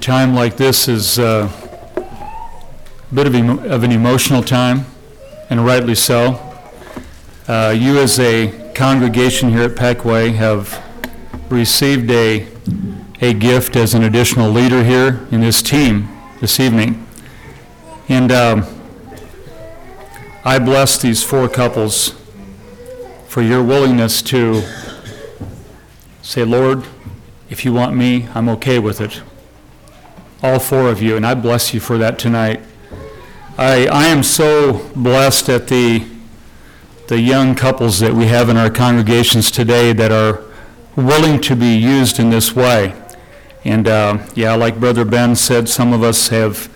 Time like this is uh, a bit of, emo- of an emotional time, and rightly so. Uh, you, as a congregation here at Peckway, have received a, a gift as an additional leader here in this team this evening. And um, I bless these four couples for your willingness to say, Lord, if you want me, I'm okay with it. All four of you, and I bless you for that tonight. I, I am so blessed at the, the young couples that we have in our congregations today that are willing to be used in this way. And uh, yeah, like Brother Ben said, some of us have,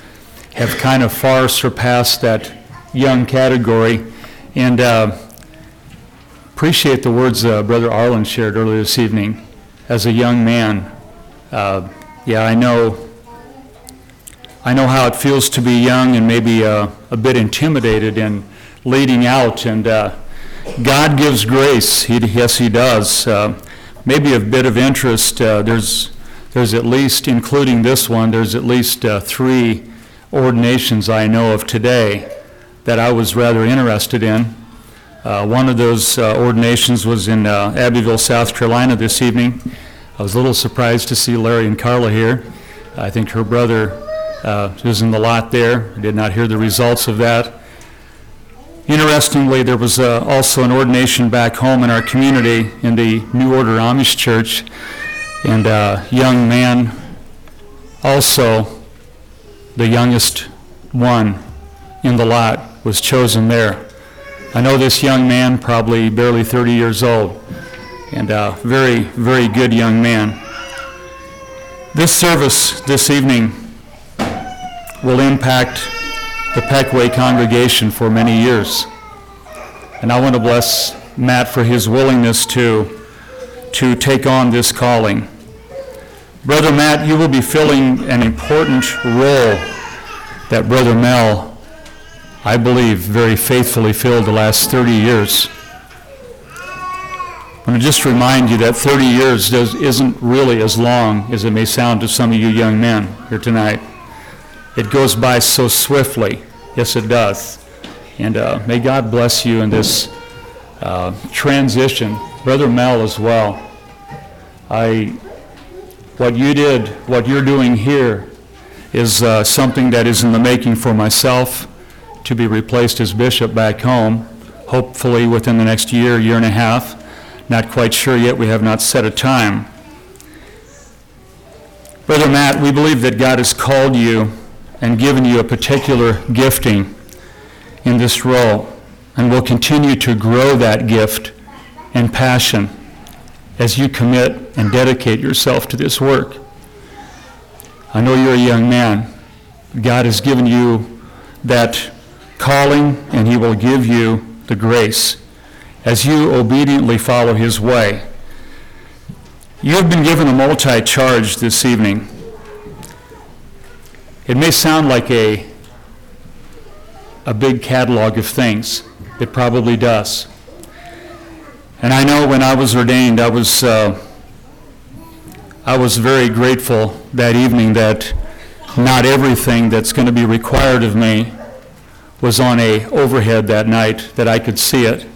have kind of far surpassed that young category. And uh, appreciate the words uh, Brother Arlen shared earlier this evening. As a young man, uh, yeah, I know, I know how it feels to be young and maybe uh, a bit intimidated in leading out. And uh, God gives grace. He, yes, He does. Uh, maybe a bit of interest. Uh, there's, there's at least, including this one, there's at least uh, three ordinations I know of today that I was rather interested in. Uh, one of those ordinations was in Abbeville, South Carolina this evening. I was a little surprised to see Larry and Carla here. I think her brother uh, was in the lot there. I did not hear the results of that. Interestingly, there was uh, also an ordination back home in our community in the New Order Amish Church, and a young man, also the youngest one in the lot, was chosen there. I know this young man, probably barely 30 years old, and a very, very good young man. This service this evening will impact the Peckway congregation for many years. And I want to bless Matt for his willingness to, to take on this calling. Brother Matt, you will be filling an important role that Brother Mel I believe, very faithfully filled the last 30 years. I want to just remind you that 30 years does, isn't really as long as it may sound to some of you young men here tonight. It goes by so swiftly. Yes, it does. And uh, may God bless you in this uh, transition. Brother Mel as well. I, what you did, what you're doing here, is uh, something that is in the making for myself to be replaced as bishop back home, hopefully within the next year, year and a half. Not quite sure yet. We have not set a time. Brother Matt, we believe that God has called you and given you a particular gifting in this role, and will continue to grow that gift and passion as you commit and dedicate yourself to this work. I know you're a young man. God has given you that calling, and he will give you the grace as you obediently follow his way. You have been given a multi charge this evening. It may sound like a, a big catalog of things. It probably does. And I know when I was ordained, I was, uh, I was very grateful that evening that not everything that's going to be required of me was on a overhead that night that I could see it.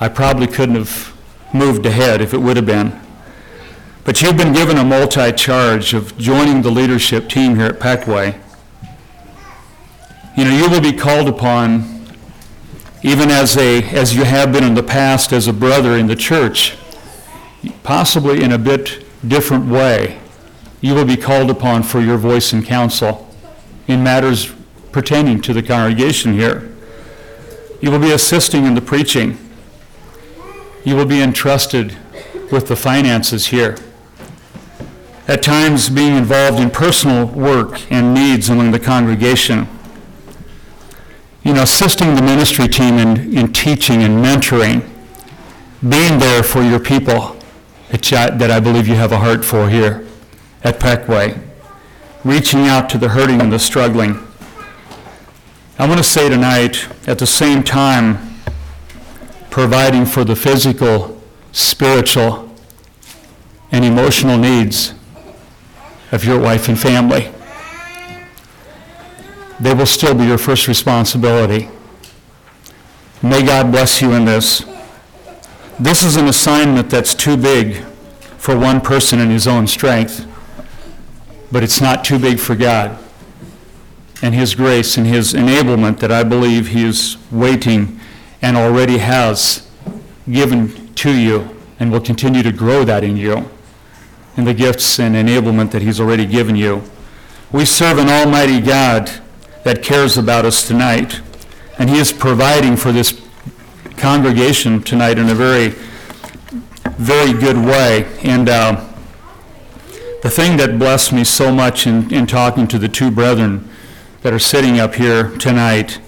I probably couldn't have moved ahead if it would have been. But you've been given a multi-charge of joining the leadership team here at Peckway. You know, you will be called upon, even as, a, as you have been in the past as a brother in the church, possibly in a bit different way. You will be called upon for your voice and counsel in matters pertaining to the congregation here. You will be assisting in the preaching. You will be entrusted with the finances here. At times, being involved in personal work and needs among the congregation. You know, assisting the ministry team in, in teaching and mentoring. Being there for your people that I believe you have a heart for here at Peckway. Reaching out to the hurting and the struggling I want to say tonight, at the same time, providing for the physical, spiritual, and emotional needs of your wife and family. They will still be your first responsibility. May God bless you in this. This is an assignment that's too big for one person in his own strength, but it's not too big for God and his grace and his enablement that I believe he is waiting and already has given to you and will continue to grow that in you and the gifts and enablement that he's already given you. We serve an almighty God that cares about us tonight, and he is providing for this congregation tonight in a very, very good way. And uh, the thing that blessed me so much in, in talking to the two brethren that are sitting up here tonight,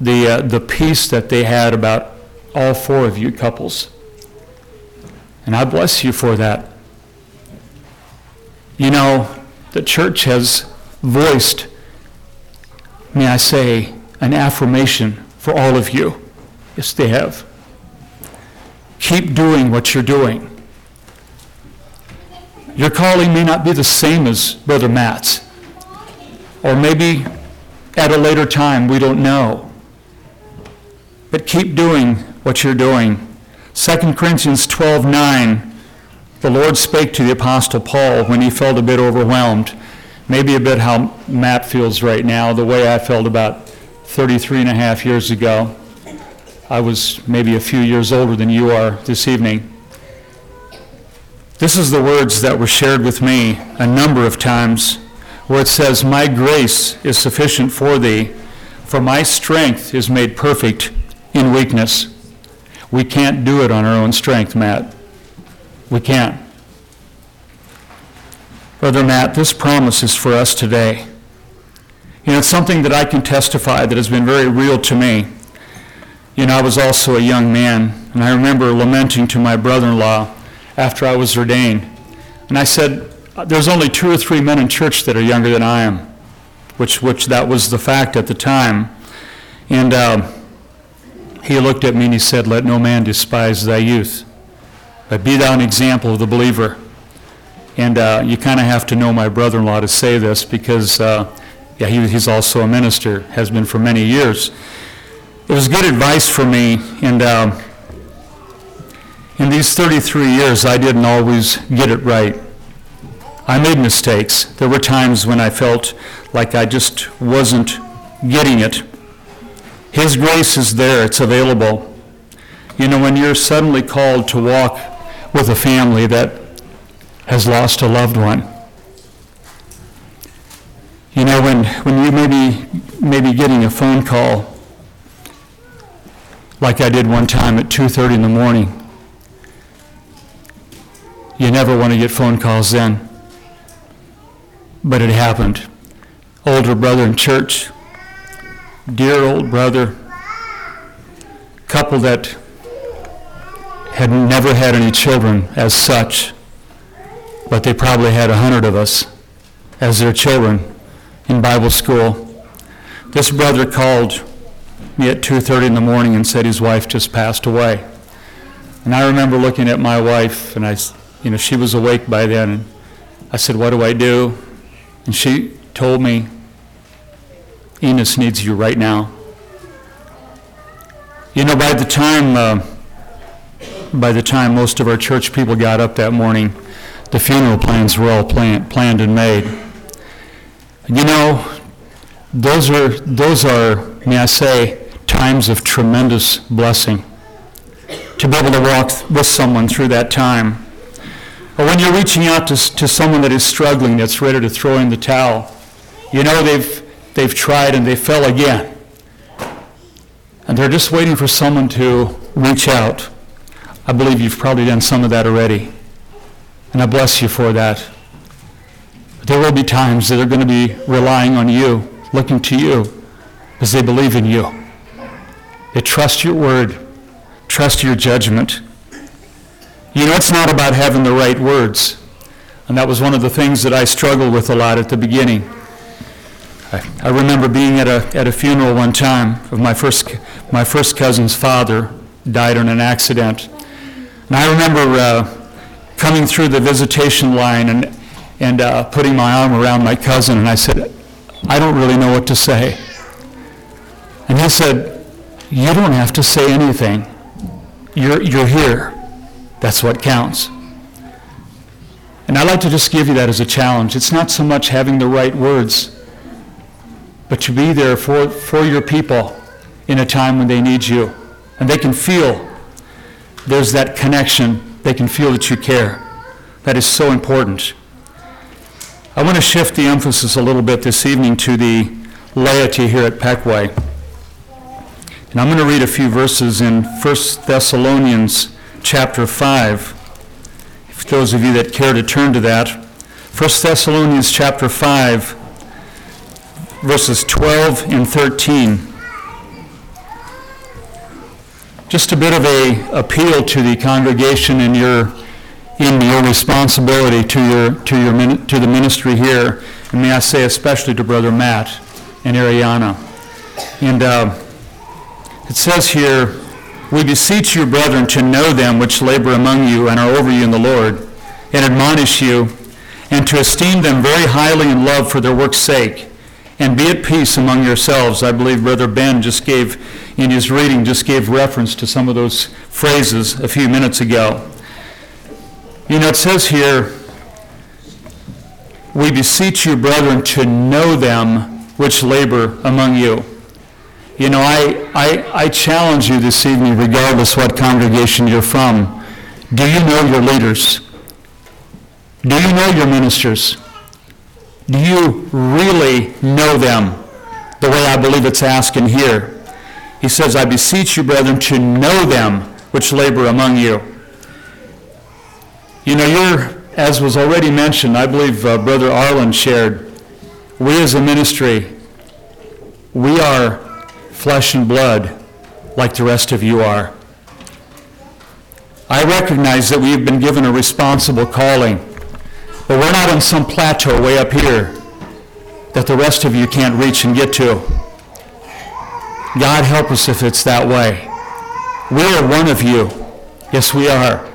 the, uh, the peace that they had about all four of you couples. And I bless you for that. You know, the church has voiced, may I say, an affirmation for all of you. Yes, they have. Keep doing what you're doing. Your calling may not be the same as Brother Matt's, or maybe at a later time, we don't know. But keep doing what you're doing. 2 Corinthians 12 9 the Lord spake to the Apostle Paul when he felt a bit overwhelmed, maybe a bit how Matt feels right now, the way I felt about 33 and a half years ago. I was maybe a few years older than you are this evening. This is the words that were shared with me a number of times where it says, My grace is sufficient for thee, for my strength is made perfect in weakness. We can't do it on our own strength, Matt. We can't. Brother Matt, this promise is for us today. You know, it's something that I can testify that has been very real to me. You know, I was also a young man, and I remember lamenting to my brother in law after I was ordained. And I said, There's only two or three men in church that are younger than I am, which, which that was the fact at the time. And uh, he looked at me and he said, Let no man despise thy youth. But be thou an example of the believer. And uh, you kind of have to know my brother in law to say this because, uh, yeah, he, he's also a minister, has been for many years. It was good advice for me. And um, in these 33 years, I didn't always get it right. I made mistakes. There were times when I felt like I just wasn't getting it. His grace is there, it's available. You know, when you're suddenly called to walk with a family that has lost a loved one. You know, when, when you may be, may be getting a phone call, like I did one time at 2.30 in the morning, you never want to get phone calls then. But it happened. Older brother in church, dear old brother, couple that had never had any children as such, but they probably had a hundred of us as their children in Bible school. This brother called me at 2.30 in the morning and said his wife just passed away. And I remember looking at my wife, and I, you know, she was awake by then. And I said, what do I do? And she told me, Enos needs you right now. You know, by the time uh, by the time most of our church people got up that morning, the funeral plans were all plan, planned and made. You know, those are, those are, may I say, times of tremendous blessing. To be able to walk with someone through that time. Or when you're reaching out to, to someone that is struggling, that's ready to throw in the towel, you know they've, they've tried and they fell again. And they're just waiting for someone to reach out I believe you've probably done some of that already. And I bless you for that. But there will be times that they're going to be relying on you, looking to you, because they believe in you. They trust your word, trust your judgment. You know, it's not about having the right words. And that was one of the things that I struggled with a lot at the beginning. I, I remember being at a, at a funeral one time of my first, my first cousin's father died in an accident. And I remember uh, coming through the visitation line, and and uh, putting my arm around my cousin, and I said, I don't really know what to say. And he said, You don't have to say anything. You're, you're here. That's what counts. And I'd like to just give you that as a challenge. It's not so much having the right words, but to be there for, for your people in a time when they need you. And they can feel there's that connection. They can feel that you care. That is so important. I want to shift the emphasis a little bit this evening to the laity here at Peckway. And I'm going to read a few verses in 1 Thessalonians chapter 5. If those of you that care to turn to that, 1 Thessalonians chapter 5, verses 12 and 13. Just a bit of a appeal to the congregation in your in your responsibility to your to your to the ministry here, and may I say especially to Brother Matt and Ariana. And uh, it says here, "We beseech you, brethren, to know them which labor among you and are over you in the Lord, and admonish you, and to esteem them very highly in love for their work's sake." and be at peace among yourselves. I believe Brother Ben just gave, in his reading, just gave reference to some of those phrases a few minutes ago. You know, it says here, we beseech you, brethren, to know them which labor among you. You know, I, I, I challenge you this evening, regardless what congregation you're from, do you know your leaders? Do you know your ministers? Do you really know them the way I believe it's asking here? He says, I beseech you, brethren, to know them which labor among you. You know, you're, as was already mentioned, I believe uh, Brother Arlen shared, we as a ministry, we are flesh and blood like the rest of you are. I recognize that we've been given a responsible calling, but we're not on some plateau way up here that the rest of you can't reach and get to. God help us if it's that way. We are one of you. Yes, we are.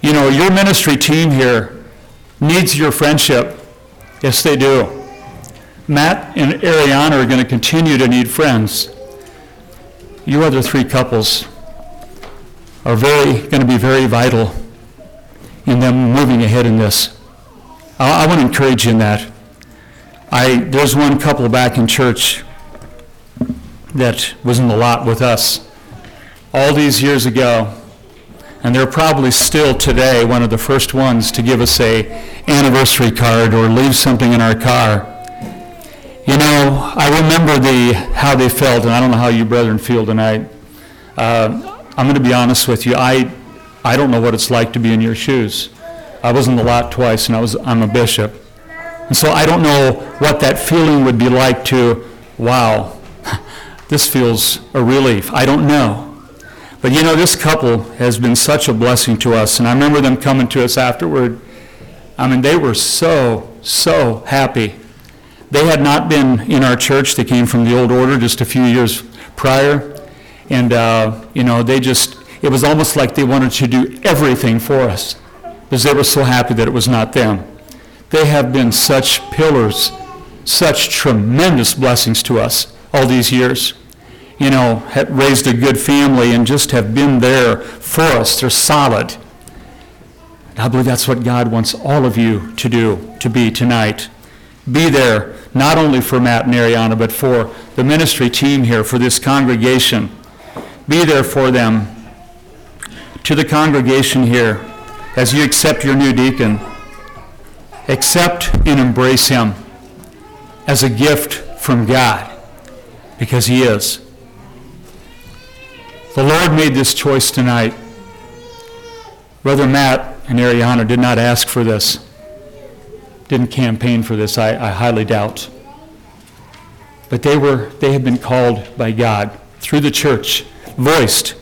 You know, your ministry team here needs your friendship. Yes, they do. Matt and Ariana are going to continue to need friends. You other three couples are very going to be very vital in them moving ahead in this. I, I want to encourage you in that. I there's one couple back in church that was in the lot with us all these years ago and they're probably still today one of the first ones to give us a anniversary card or leave something in our car. You know, I remember the how they felt, and I don't know how you brethren feel tonight. Uh, I'm going to be honest with you. I I don't know what it's like to be in your shoes. I was in the lot twice, and I was I'm a bishop, and so I don't know what that feeling would be like to. Wow, this feels a relief. I don't know. But you know, this couple has been such a blessing to us. And I remember them coming to us afterward. I mean, they were so, so happy. They had not been in our church. They came from the old order just a few years prior. And, uh, you know, they just, it was almost like they wanted to do everything for us because they were so happy that it was not them. They have been such pillars, such tremendous blessings to us all these years you know, have raised a good family and just have been there for us. They're solid. I believe that's what God wants all of you to do, to be tonight. Be there, not only for Matt and Ariana, but for the ministry team here, for this congregation. Be there for them. To the congregation here, as you accept your new deacon, accept and embrace him as a gift from God, because he is. The Lord made this choice tonight. Brother Matt and Ariana did not ask for this, didn't campaign for this, I, I highly doubt. But they were they have been called by God through the church, voiced,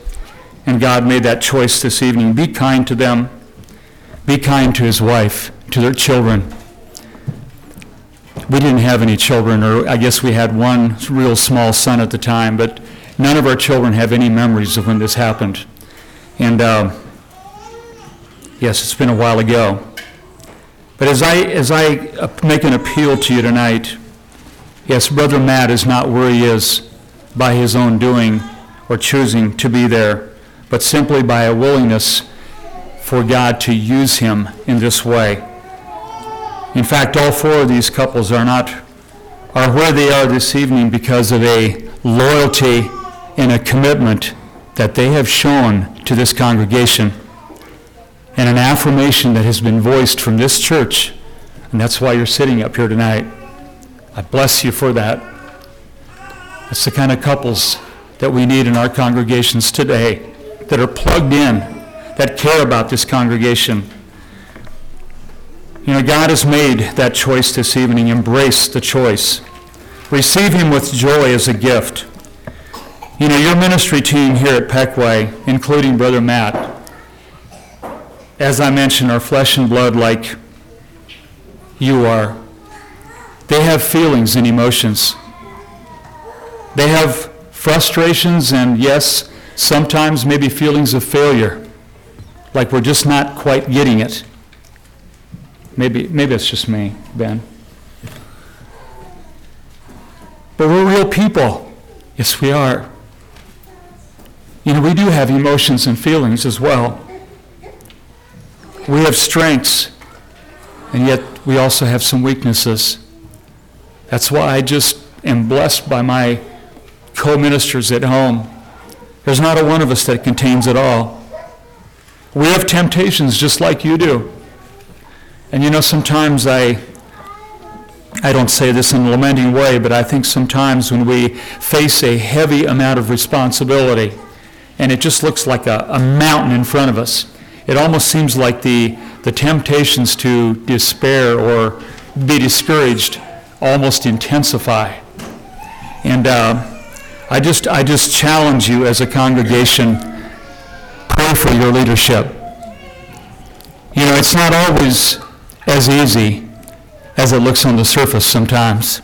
and God made that choice this evening. Be kind to them. Be kind to his wife, to their children. We didn't have any children, or I guess we had one real small son at the time, but None of our children have any memories of when this happened. And uh, yes, it's been a while ago. But as I, as I make an appeal to you tonight, yes, Brother Matt is not where he is by his own doing or choosing to be there, but simply by a willingness for God to use him in this way. In fact, all four of these couples are not, are where they are this evening because of a loyalty and a commitment that they have shown to this congregation and an affirmation that has been voiced from this church. And that's why you're sitting up here tonight. I bless you for that. It's the kind of couples that we need in our congregations today that are plugged in, that care about this congregation. You know, God has made that choice this evening. Embrace the choice. Receive Him with joy as a gift. You know, your ministry team here at Peckway, including Brother Matt, as I mentioned, are flesh and blood like you are. They have feelings and emotions. They have frustrations and, yes, sometimes maybe feelings of failure, like we're just not quite getting it. Maybe, maybe it's just me, Ben. But we're real people. Yes, we are. You know, we do have emotions and feelings as well. We have strengths, and yet we also have some weaknesses. That's why I just am blessed by my co ministers at home. There's not a one of us that contains it all. We have temptations just like you do. And you know, sometimes I, I don't say this in a lamenting way, but I think sometimes when we face a heavy amount of responsibility and it just looks like a, a mountain in front of us, it almost seems like the, the temptations to despair or be discouraged almost intensify. And uh, I, just, I just challenge you as a congregation pray for your leadership. You know, it's not always as easy as it looks on the surface sometimes.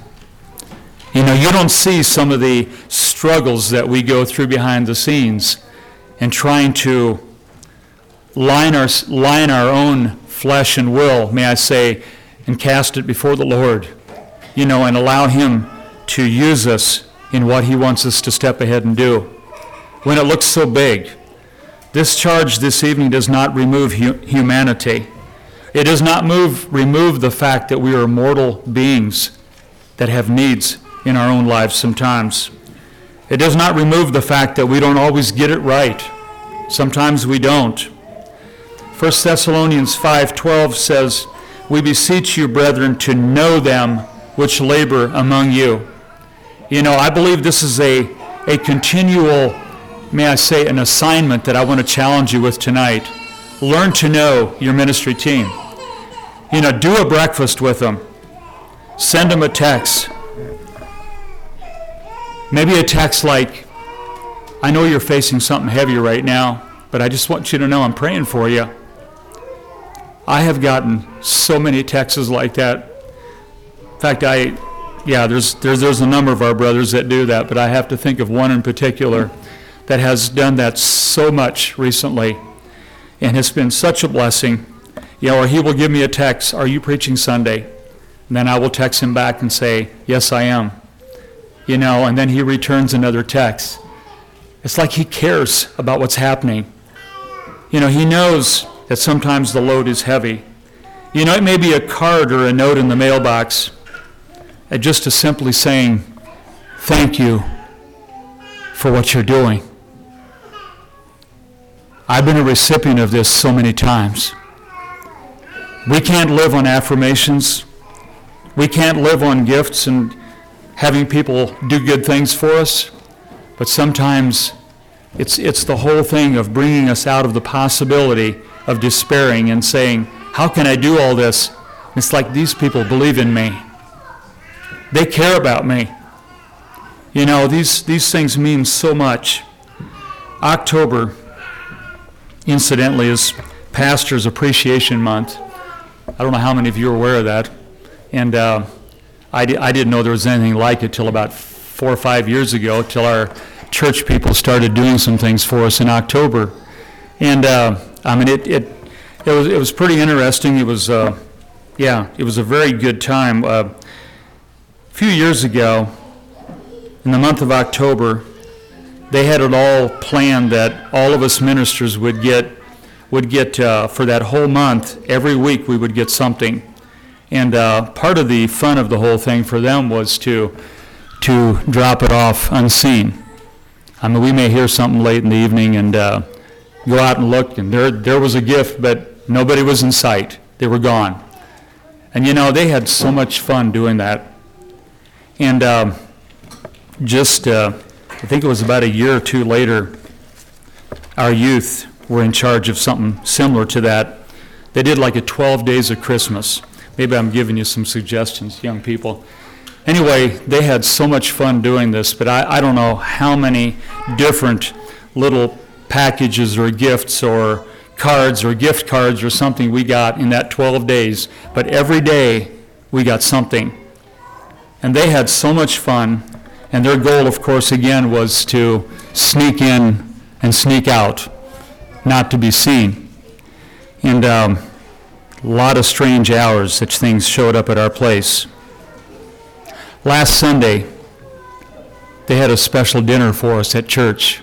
You know, you don't see some of the struggles that we go through behind the scenes and trying to line our, line our own flesh and will, may I say, and cast it before the Lord, you know, and allow Him to use us in what He wants us to step ahead and do. When it looks so big, this charge this evening does not remove hu- humanity. It does not move, remove the fact that we are mortal beings that have needs in our own lives sometimes. It does not remove the fact that we don't always get it right. Sometimes we don't. 1 Thessalonians 5:12 says, "We beseech you, brethren, to know them which labor among you." You know, I believe this is a, a continual, may I say, an assignment that I want to challenge you with tonight. Learn to know your ministry team. You know, do a breakfast with them. Send them a text. Maybe a text like, I know you're facing something heavy right now, but I just want you to know I'm praying for you. I have gotten so many texts like that. In fact, I, yeah, there's, there's, there's a number of our brothers that do that, but I have to think of one in particular that has done that so much recently and has been such a blessing. Know, or he will give me a text, Are you preaching Sunday? And then I will text him back and say, Yes, I am. You know, and then he returns another text. It's like he cares about what's happening. You know, he knows that sometimes the load is heavy. You know, it may be a card or a note in the mailbox, uh, just a simply saying, Thank you for what you're doing. I've been a recipient of this so many times. We can't live on affirmations. We can't live on gifts and having people do good things for us. But sometimes it's, it's the whole thing of bringing us out of the possibility of despairing and saying, How can I do all this? It's like these people believe in me. They care about me. You know, these, these things mean so much. October, incidentally, is Pastor's Appreciation Month. I don't know how many of you are aware of that. And uh, I, di- I didn't know there was anything like it till about four or five years ago, till our church people started doing some things for us in October. And uh, I mean, it, it, it, was, it was pretty interesting. It was uh, Yeah, it was a very good time. Uh, a few years ago, in the month of October, they had it all planned that all of us ministers would get would get uh, for that whole month. Every week we would get something, and uh, part of the fun of the whole thing for them was to to drop it off unseen. I mean, we may hear something late in the evening and uh, go out and look, and there there was a gift, but nobody was in sight. They were gone. And you know, they had so much fun doing that. And um, just, uh, I think it was about a year or two later, our youth were in charge of something similar to that. They did like a 12 days of Christmas. Maybe I'm giving you some suggestions, young people. Anyway, they had so much fun doing this, but I, I don't know how many different little packages or gifts or cards or gift cards or something we got in that 12 days, but every day we got something. And they had so much fun, and their goal, of course, again, was to sneak in and sneak out, not to be seen. And um, a lot of strange hours such things showed up at our place. Last Sunday, they had a special dinner for us at church.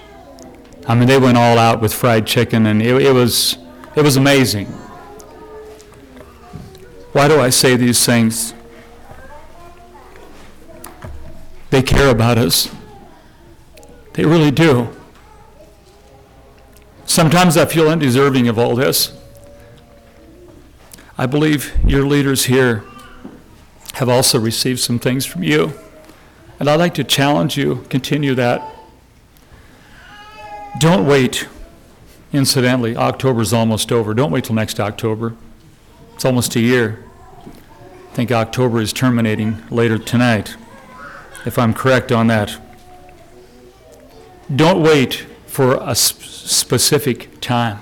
I mean, they went all out with fried chicken, and it, it was it was amazing. Why do I say these things? They care about us. They really do. Sometimes I feel undeserving of all this. I believe your leaders here have also received some things from you. And I'd like to challenge you, continue that. Don't wait. Incidentally, October's almost over. Don't wait till next October. It's almost a year. I think October is terminating later tonight, if I'm correct on that. Don't wait for a specific time.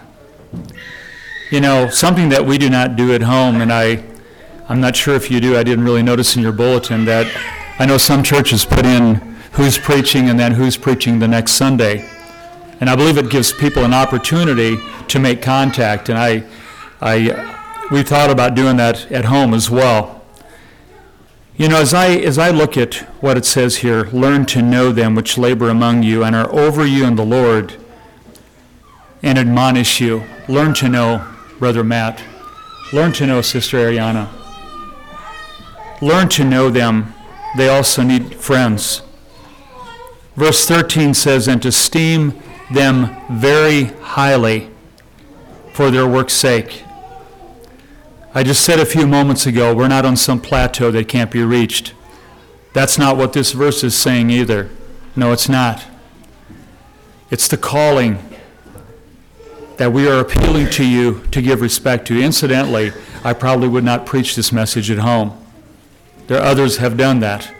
You know, something that we do not do at home, and I, I'm not sure if you do, I didn't really notice in your bulletin that I know some churches put in who's preaching and then who's preaching the next Sunday. And I believe it gives people an opportunity to make contact. And I, I, we thought about doing that at home as well. You know, as I, as I look at what it says here, learn to know them which labor among you and are over you in the Lord and admonish you. Learn to know Brother Matt. Learn to know Sister Ariana. Learn to know them. They also need friends. Verse 13 says, And to esteem them very highly for their work's sake. I just said a few moments ago, we're not on some plateau that can't be reached. That's not what this verse is saying either. No, it's not. It's the calling that we are appealing to you to give respect to. Incidentally, I probably would not preach this message at home. There are others have done that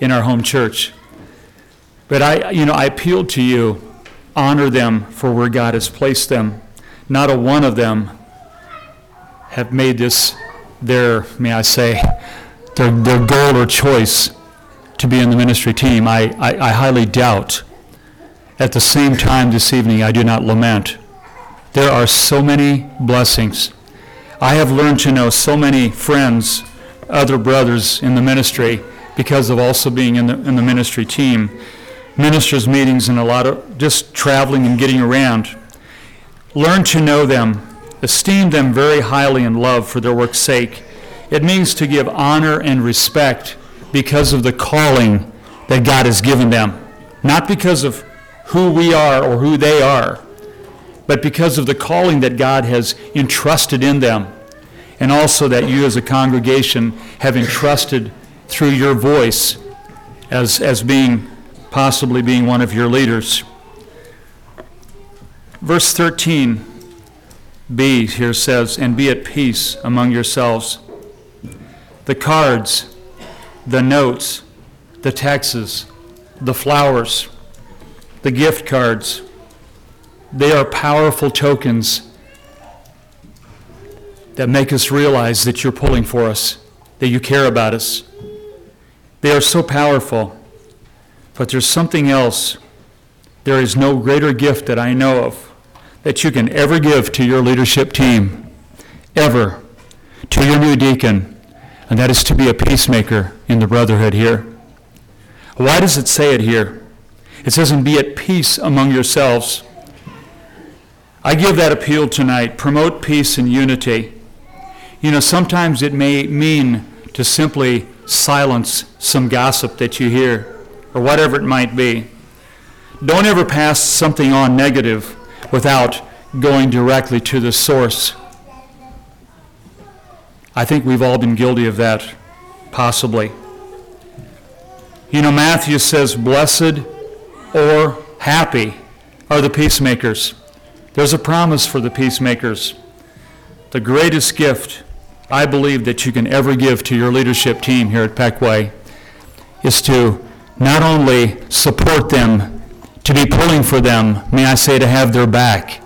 in our home church. But I, you know, I appeal to you honor them for where God has placed them. Not a one of them have made this their, may I say, their, their goal or choice to be in the ministry team. I, I, I highly doubt. At the same time this evening, I do not lament. There are so many blessings. I have learned to know so many friends, other brothers in the ministry, because of also being in the, in the ministry team ministers' meetings and a lot of just traveling and getting around. Learn to know them, esteem them very highly in love for their work's sake. It means to give honor and respect because of the calling that God has given them, not because of who we are or who they are, but because of the calling that God has entrusted in them, and also that you as a congregation have entrusted through your voice as, as being possibly being one of your leaders. Verse 13b here says, And be at peace among yourselves. The cards, the notes, the taxes, the flowers, the gift cards, they are powerful tokens that make us realize that you're pulling for us, that you care about us. They are so powerful. But there's something else. There is no greater gift that I know of that you can ever give to your leadership team, ever. to your new deacon, and that is to be a peacemaker in the brotherhood here. Why does it say it here? It says, and be at peace among yourselves. I give that appeal tonight promote peace and unity. You know, sometimes it may mean to simply silence some gossip that you hear, or whatever it might be. Don't ever pass something on negative without going directly to the source. I think we've all been guilty of that, possibly. You know, Matthew says, Blessed or happy are the peacemakers. There's a promise for the peacemakers. The greatest gift I believe that you can ever give to your leadership team here at Peckway is to not only support them, to be pulling for them, may I say, to have their back,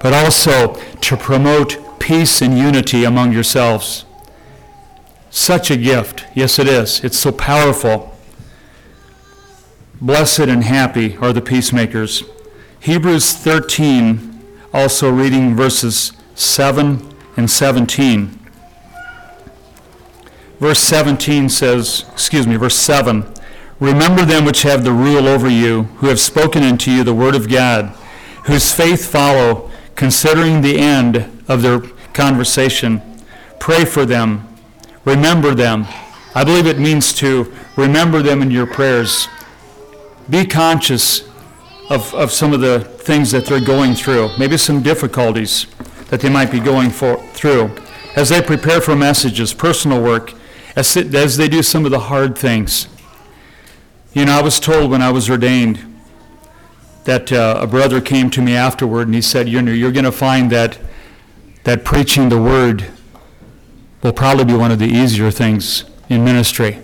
but also to promote peace and unity among yourselves. Such a gift. Yes, it is. It's so powerful. Blessed and happy are the peacemakers. Hebrews 13, also reading verses 7 and 17. Verse 17 says, excuse me, verse 7 Remember them which have the rule over you, who have spoken unto you the word of God, whose faith follow, considering the end of their conversation. Pray for them. Remember them. I believe it means to remember them in your prayers. Be conscious of, of some of the things that they're going through, maybe some difficulties that they might be going for, through. As they prepare for messages, personal work, as, as they do some of the hard things. You know, I was told when I was ordained that uh, a brother came to me afterward and he said, You know, you're going to find that, that preaching the word will probably be one of the easier things in ministry.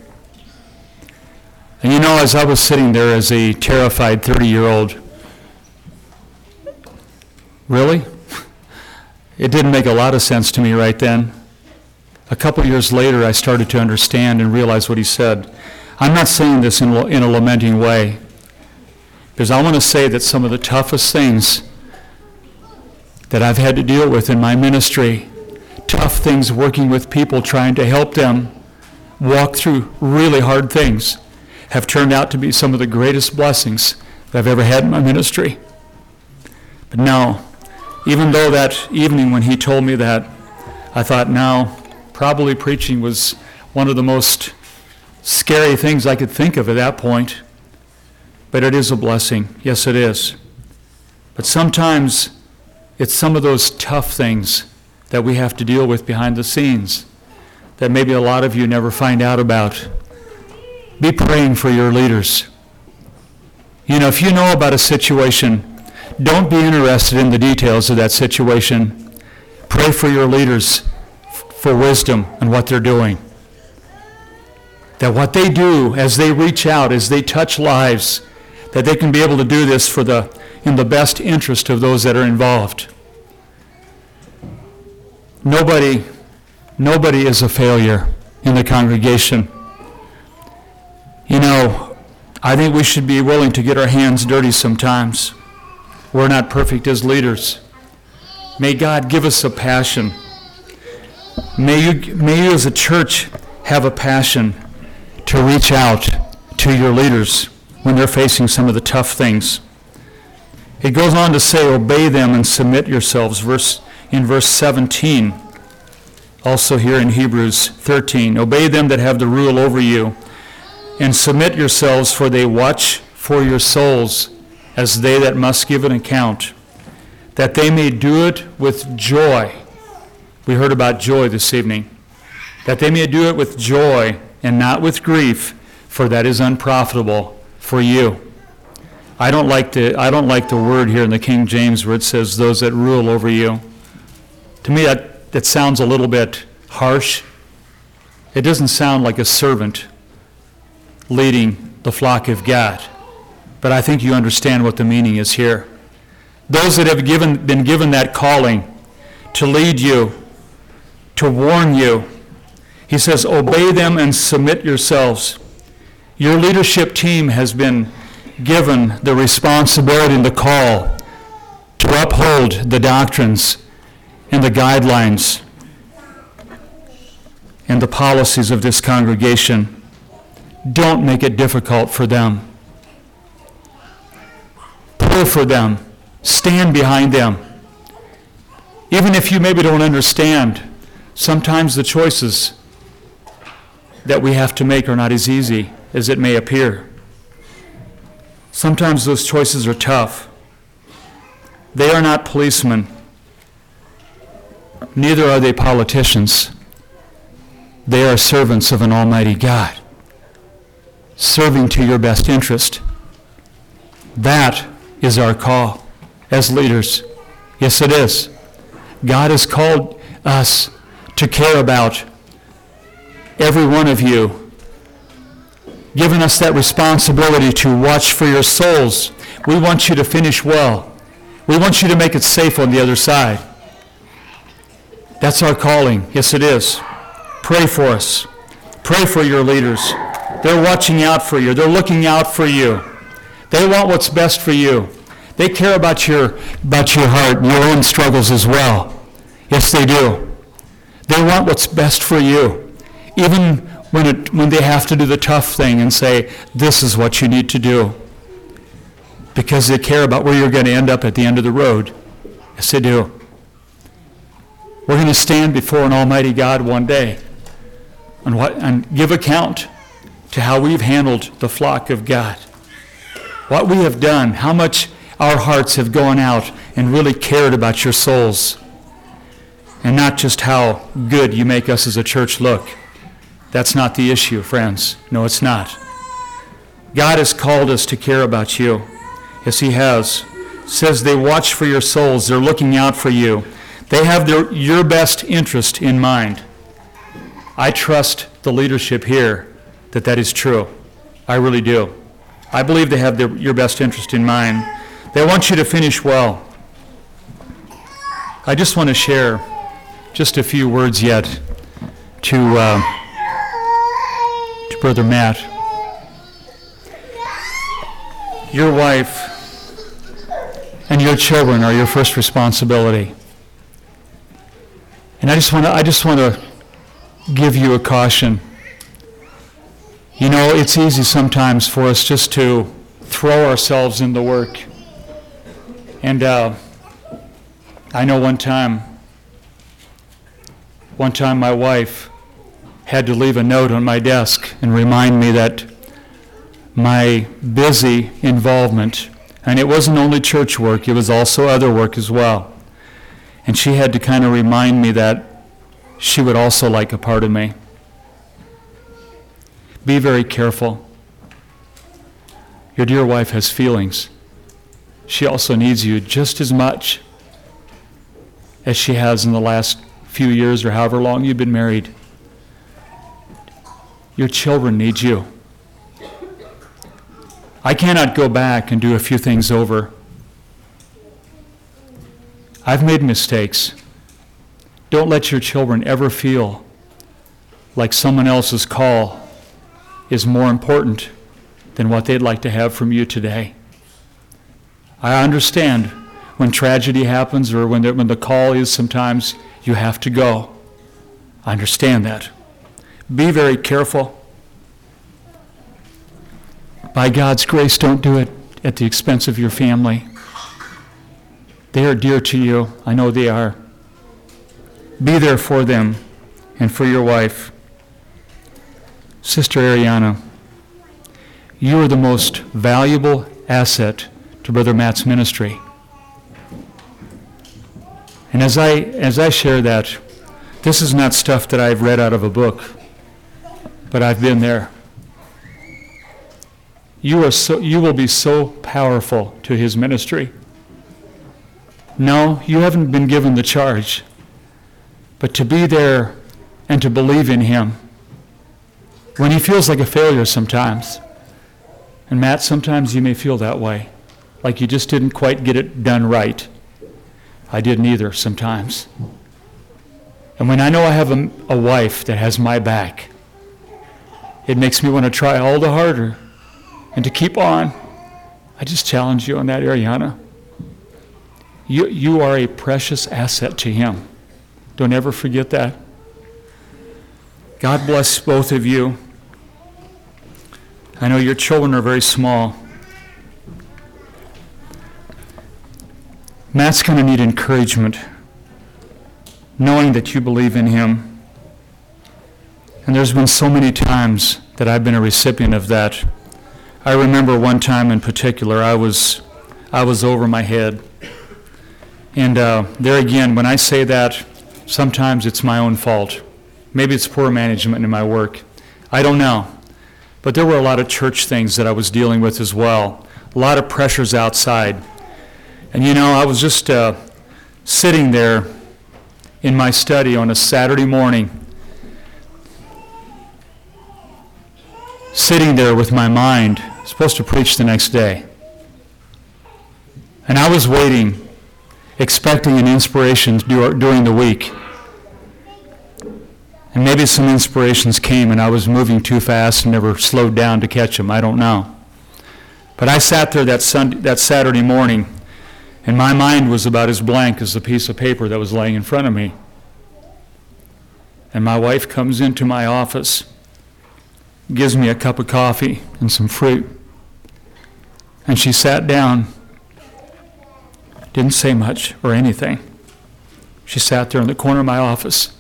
And you know, as I was sitting there as a terrified 30 year old, really? It didn't make a lot of sense to me right then. A couple years later, I started to understand and realize what he said. I'm not saying this in, in a lamenting way, because I want to say that some of the toughest things that I've had to deal with in my ministry, tough things working with people, trying to help them walk through really hard things, have turned out to be some of the greatest blessings that I've ever had in my ministry. But now, even though that evening when he told me that, I thought, now, probably preaching was one of the most scary things I could think of at that point. But it is a blessing. Yes, it is. But sometimes it's some of those tough things that we have to deal with behind the scenes that maybe a lot of you never find out about. Be praying for your leaders. You know, if you know about a situation, don't be interested in the details of that situation. Pray for your leaders for wisdom and what they're doing. That what they do as they reach out, as they touch lives, that they can be able to do this for the, in the best interest of those that are involved. Nobody, nobody is a failure in the congregation. You know, I think we should be willing to get our hands dirty sometimes. We're not perfect as leaders. May God give us a passion. May you, may you as a church have a passion to reach out to your leaders when they're facing some of the tough things. It goes on to say, obey them and submit yourselves, verse, in verse 17. Also here in Hebrews 13, obey them that have the rule over you, and submit yourselves, for they watch for your souls as they that must give an account, that they may do it with joy. We heard about joy this evening. That they may do it with joy and not with grief, for that is unprofitable for you. I don't like the, I don't like the word here in the King James where it says those that rule over you. To me, that, that sounds a little bit harsh. It doesn't sound like a servant leading the flock of God but I think you understand what the meaning is here. Those that have given, been given that calling to lead you, to warn you, he says, obey them and submit yourselves. Your leadership team has been given the responsibility and the call to uphold the doctrines and the guidelines and the policies of this congregation. Don't make it difficult for them. Pray for them. Stand behind them. Even if you maybe don't understand, sometimes the choices that we have to make are not as easy as it may appear. Sometimes those choices are tough. They are not policemen, neither are they politicians. They are servants of an Almighty God, serving to your best interest. That is our call as leaders. Yes, it is. God has called us to care about every one of you, given us that responsibility to watch for your souls. We want you to finish well. We want you to make it safe on the other side. That's our calling. Yes, it is. Pray for us. Pray for your leaders. They're watching out for you. They're looking out for you. They want what's best for you. They care about your, about your heart your own struggles as well. Yes, they do. They want what's best for you. Even when, it, when they have to do the tough thing and say, this is what you need to do. Because they care about where you're going to end up at the end of the road. Yes, they do. We're going to stand before an almighty God one day and, what, and give account to how we've handled the flock of God. What we have done, how much our hearts have gone out and really cared about your souls. And not just how good you make us as a church look. That's not the issue, friends. No, it's not. God has called us to care about you. Yes, He has. Says they watch for your souls, they're looking out for you. They have their, your best interest in mind. I trust the leadership here that that is true. I really do. I believe they have their, your best interest in mind. They want you to finish well. I just want to share just a few words yet to, uh, to Brother Matt. Your wife and your children are your first responsibility. And I just want to, I just want to give you a caution. You know, it's easy sometimes for us just to throw ourselves in the work. And uh, I know one time, one time my wife had to leave a note on my desk and remind me that my busy involvement, and it wasn't only church work, it was also other work as well. And she had to kind of remind me that she would also like a part of me. Be very careful. Your dear wife has feelings. She also needs you just as much as she has in the last few years or however long you've been married. Your children need you. I cannot go back and do a few things over. I've made mistakes. Don't let your children ever feel like someone else's call is more important than what they'd like to have from you today. I understand when tragedy happens or when the, when the call is sometimes you have to go. I understand that. Be very careful. By God's grace, don't do it at the expense of your family. They are dear to you. I know they are. Be there for them and for your wife. Sister Ariana, you are the most valuable asset to Brother Matt's ministry. And as I, as I share that, this is not stuff that I've read out of a book, but I've been there. You, are so, you will be so powerful to his ministry. No, you haven't been given the charge, but to be there and to believe in him when he feels like a failure sometimes. And Matt, sometimes you may feel that way, like you just didn't quite get it done right. I didn't either sometimes. And when I know I have a, a wife that has my back, it makes me want to try all the harder and to keep on. I just challenge you on that, Ariana. You, you are a precious asset to him. Don't ever forget that. God bless both of you. I know your children are very small. Matt's going to need encouragement, knowing that you believe in him. And there's been so many times that I've been a recipient of that. I remember one time in particular, I was, I was over my head. And uh, there again, when I say that, sometimes it's my own fault. Maybe it's poor management in my work. I don't know. But there were a lot of church things that I was dealing with as well, a lot of pressures outside. And you know, I was just uh, sitting there in my study on a Saturday morning, sitting there with my mind, supposed to preach the next day. And I was waiting, expecting an inspiration during the week. And maybe some inspirations came and I was moving too fast and never slowed down to catch them. I don't know. But I sat there that, Sunday, that Saturday morning and my mind was about as blank as the piece of paper that was laying in front of me. And my wife comes into my office, gives me a cup of coffee and some fruit. And she sat down, didn't say much or anything. She sat there in the corner of my office.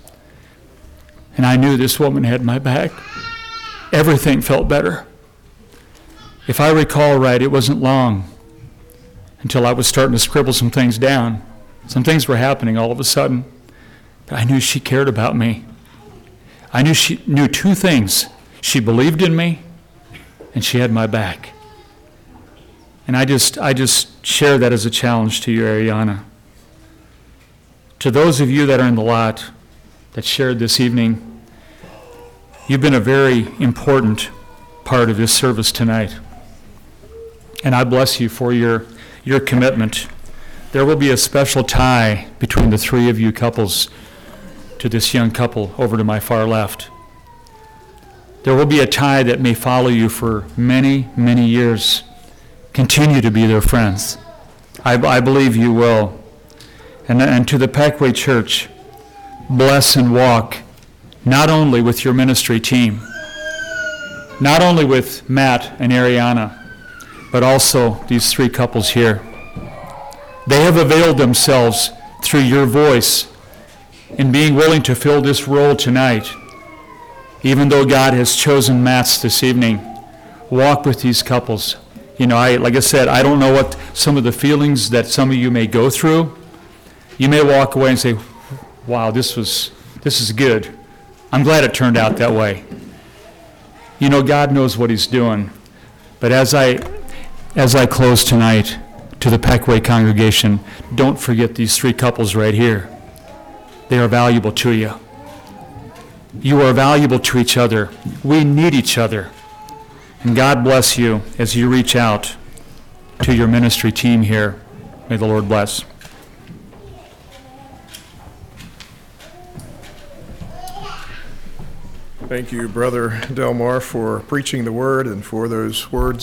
And I knew this woman had my back. Everything felt better. If I recall right, it wasn't long until I was starting to scribble some things down. Some things were happening all of a sudden. But I knew she cared about me. I knew she knew two things. She believed in me and she had my back. And I just I just share that as a challenge to you, Ariana. To those of you that are in the lot that shared this evening, you've been a very important part of this service tonight. And I bless you for your your commitment. There will be a special tie between the three of you couples to this young couple over to my far left. There will be a tie that may follow you for many, many years. Continue to be their friends. I, I believe you will. And, and to the Packway Church, bless and walk not only with your ministry team, not only with Matt and Ariana, but also these three couples here. They have availed themselves through your voice in being willing to fill this role tonight. Even though God has chosen Matt's this evening, walk with these couples. You know, I, like I said, I don't know what some of the feelings that some of you may go through. You may walk away and say, wow, this was, this is good. I'm glad it turned out that way. You know, God knows what he's doing. But as I, as I close tonight to the Peckway congregation, don't forget these three couples right here. They are valuable to you. You are valuable to each other. We need each other. And God bless you as you reach out to your ministry team here. May the Lord bless. Thank you, Brother Delmar, for preaching the word and for those words